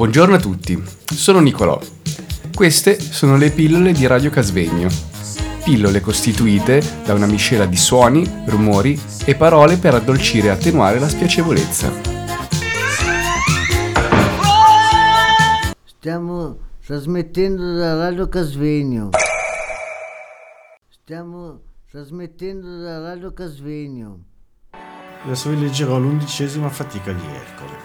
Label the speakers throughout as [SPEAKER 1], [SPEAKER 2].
[SPEAKER 1] Buongiorno a tutti, sono Nicolò. Queste sono le pillole di Radio Casvegno. Pillole costituite da una miscela di suoni, rumori e parole per addolcire e attenuare la spiacevolezza.
[SPEAKER 2] Stiamo trasmettendo da Radio Casvegno. Stiamo trasmettendo da Radio Casvegno.
[SPEAKER 3] Adesso vi leggerò l'undicesima fatica di Ercole,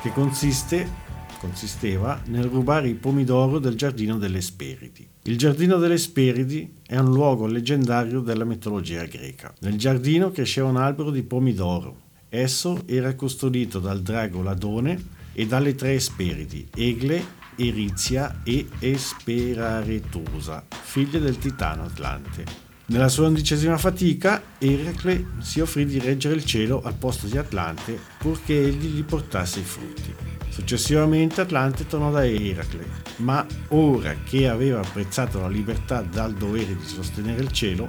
[SPEAKER 3] che consiste consisteva nel rubare i pomidoro del giardino delle Speridi. Il giardino delle Speridi è un luogo leggendario della mitologia greca. Nel giardino cresceva un albero di pomidoro. Esso era custodito dal drago Ladone e dalle tre Esperidi, Egle, Erizia e Esperaretusa, figlie del titano Atlante. Nella sua undicesima fatica, Eracle si offrì di reggere il cielo al posto di Atlante purché egli gli portasse i frutti. Successivamente Atlante tornò da Eracle, ma ora che aveva apprezzato la libertà dal dovere di sostenere il cielo,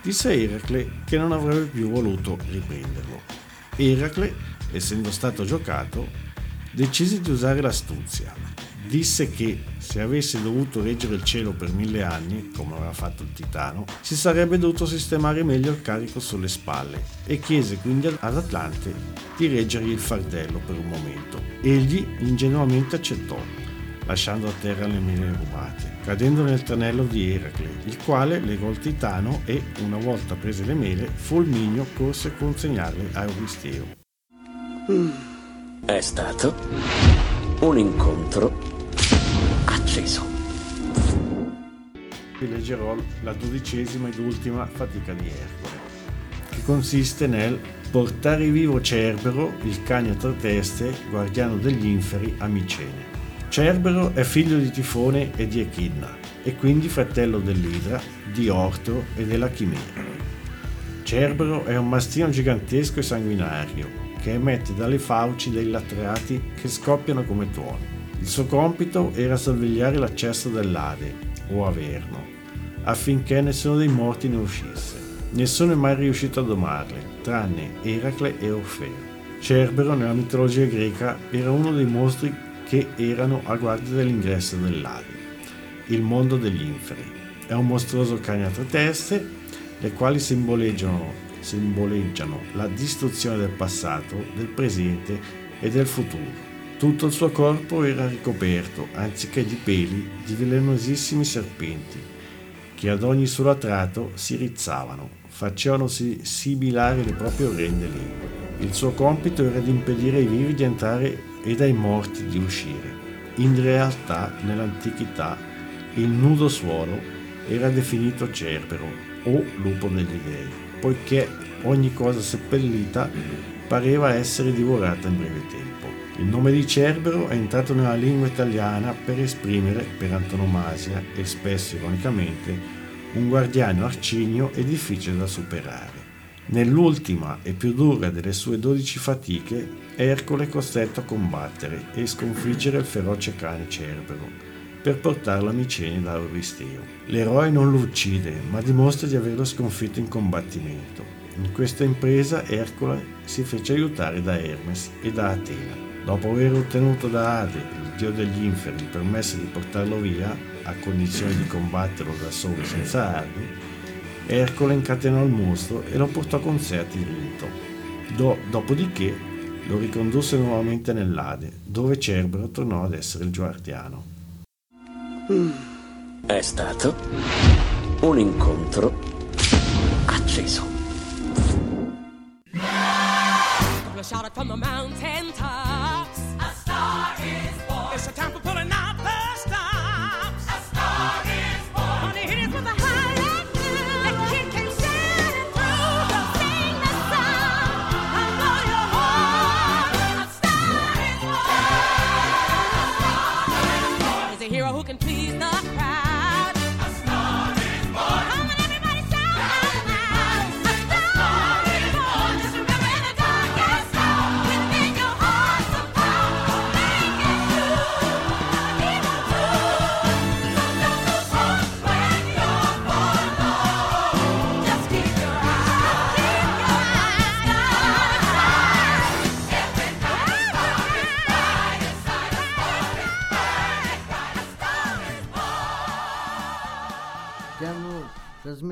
[SPEAKER 3] disse a Eracle che non avrebbe più voluto riprenderlo. Eracle, essendo stato giocato, decise di usare l'astuzia disse che se avesse dovuto reggere il cielo per mille anni, come aveva fatto il Titano, si sarebbe dovuto sistemare meglio il carico sulle spalle e chiese quindi ad Atlante di reggergli il fardello per un momento. Egli ingenuamente accettò, lasciando a terra le mele rubate, cadendo nel tranello di Eracle, il quale legò il Titano e, una volta prese le mele, fulmineo corse a consegnarle a Euristeo.
[SPEAKER 4] È stato un incontro acceso.
[SPEAKER 3] Vi leggerò la dodicesima ed ultima fatica di Ercole, che consiste nel portare vivo Cerbero, il cane a tre teste, guardiano degli inferi, a Micene. Cerbero è figlio di Tifone e di Echidna, e quindi fratello dell'Idra, di Ortro e della Chimera. Cerbero è un mastino gigantesco e sanguinario, che emette dalle fauci dei latrati che scoppiano come tuoni. Il suo compito era sorvegliare l'accesso dell'Ade, o Averno, affinché nessuno dei morti ne uscisse. Nessuno è mai riuscito a domarle, tranne Eracle e Orfeo. Cerbero, nella mitologia greca, era uno dei mostri che erano a guardia dell'ingresso dell'Ade, il mondo degli inferi. È un mostruoso cane a tre teste, le quali simboleggiano, simboleggiano la distruzione del passato, del presente e del futuro tutto il suo corpo era ricoperto, anziché di peli, di velenosissimi serpenti, che ad ogni suo latrato si rizzavano, facevano sibilare le proprie orrende lingue. Il suo compito era di impedire ai vivi di entrare ed ai morti di uscire. In realtà, nell'antichità, il nudo suolo era definito Cerbero o lupo degli dei, poiché ogni cosa seppellita pareva essere divorata in breve tempo. Il nome di Cerbero è entrato nella lingua italiana per esprimere, per antonomasia e spesso ironicamente, un guardiano arcigno e difficile da superare. Nell'ultima e più dura delle sue dodici fatiche, Ercole è costretto a combattere e sconfiggere il feroce cane Cerbero per portarlo a Micene da Euristeo. L'eroe non lo uccide, ma dimostra di averlo sconfitto in combattimento. In questa impresa Ercole si fece aiutare da Hermes e da Atena. Dopo aver ottenuto da Ade, il dio degli inferi, il permesso di portarlo via, a condizione di combatterlo da solo senza armi, Ercole incatenò il mostro e lo portò con sé a Tirinto. Do, dopodiché lo ricondusse nuovamente nell'Ade, dove Cerbero tornò ad essere il guardiano.
[SPEAKER 4] È stato un incontro acceso.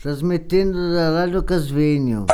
[SPEAKER 2] trasmettendo da Radio Casvegno.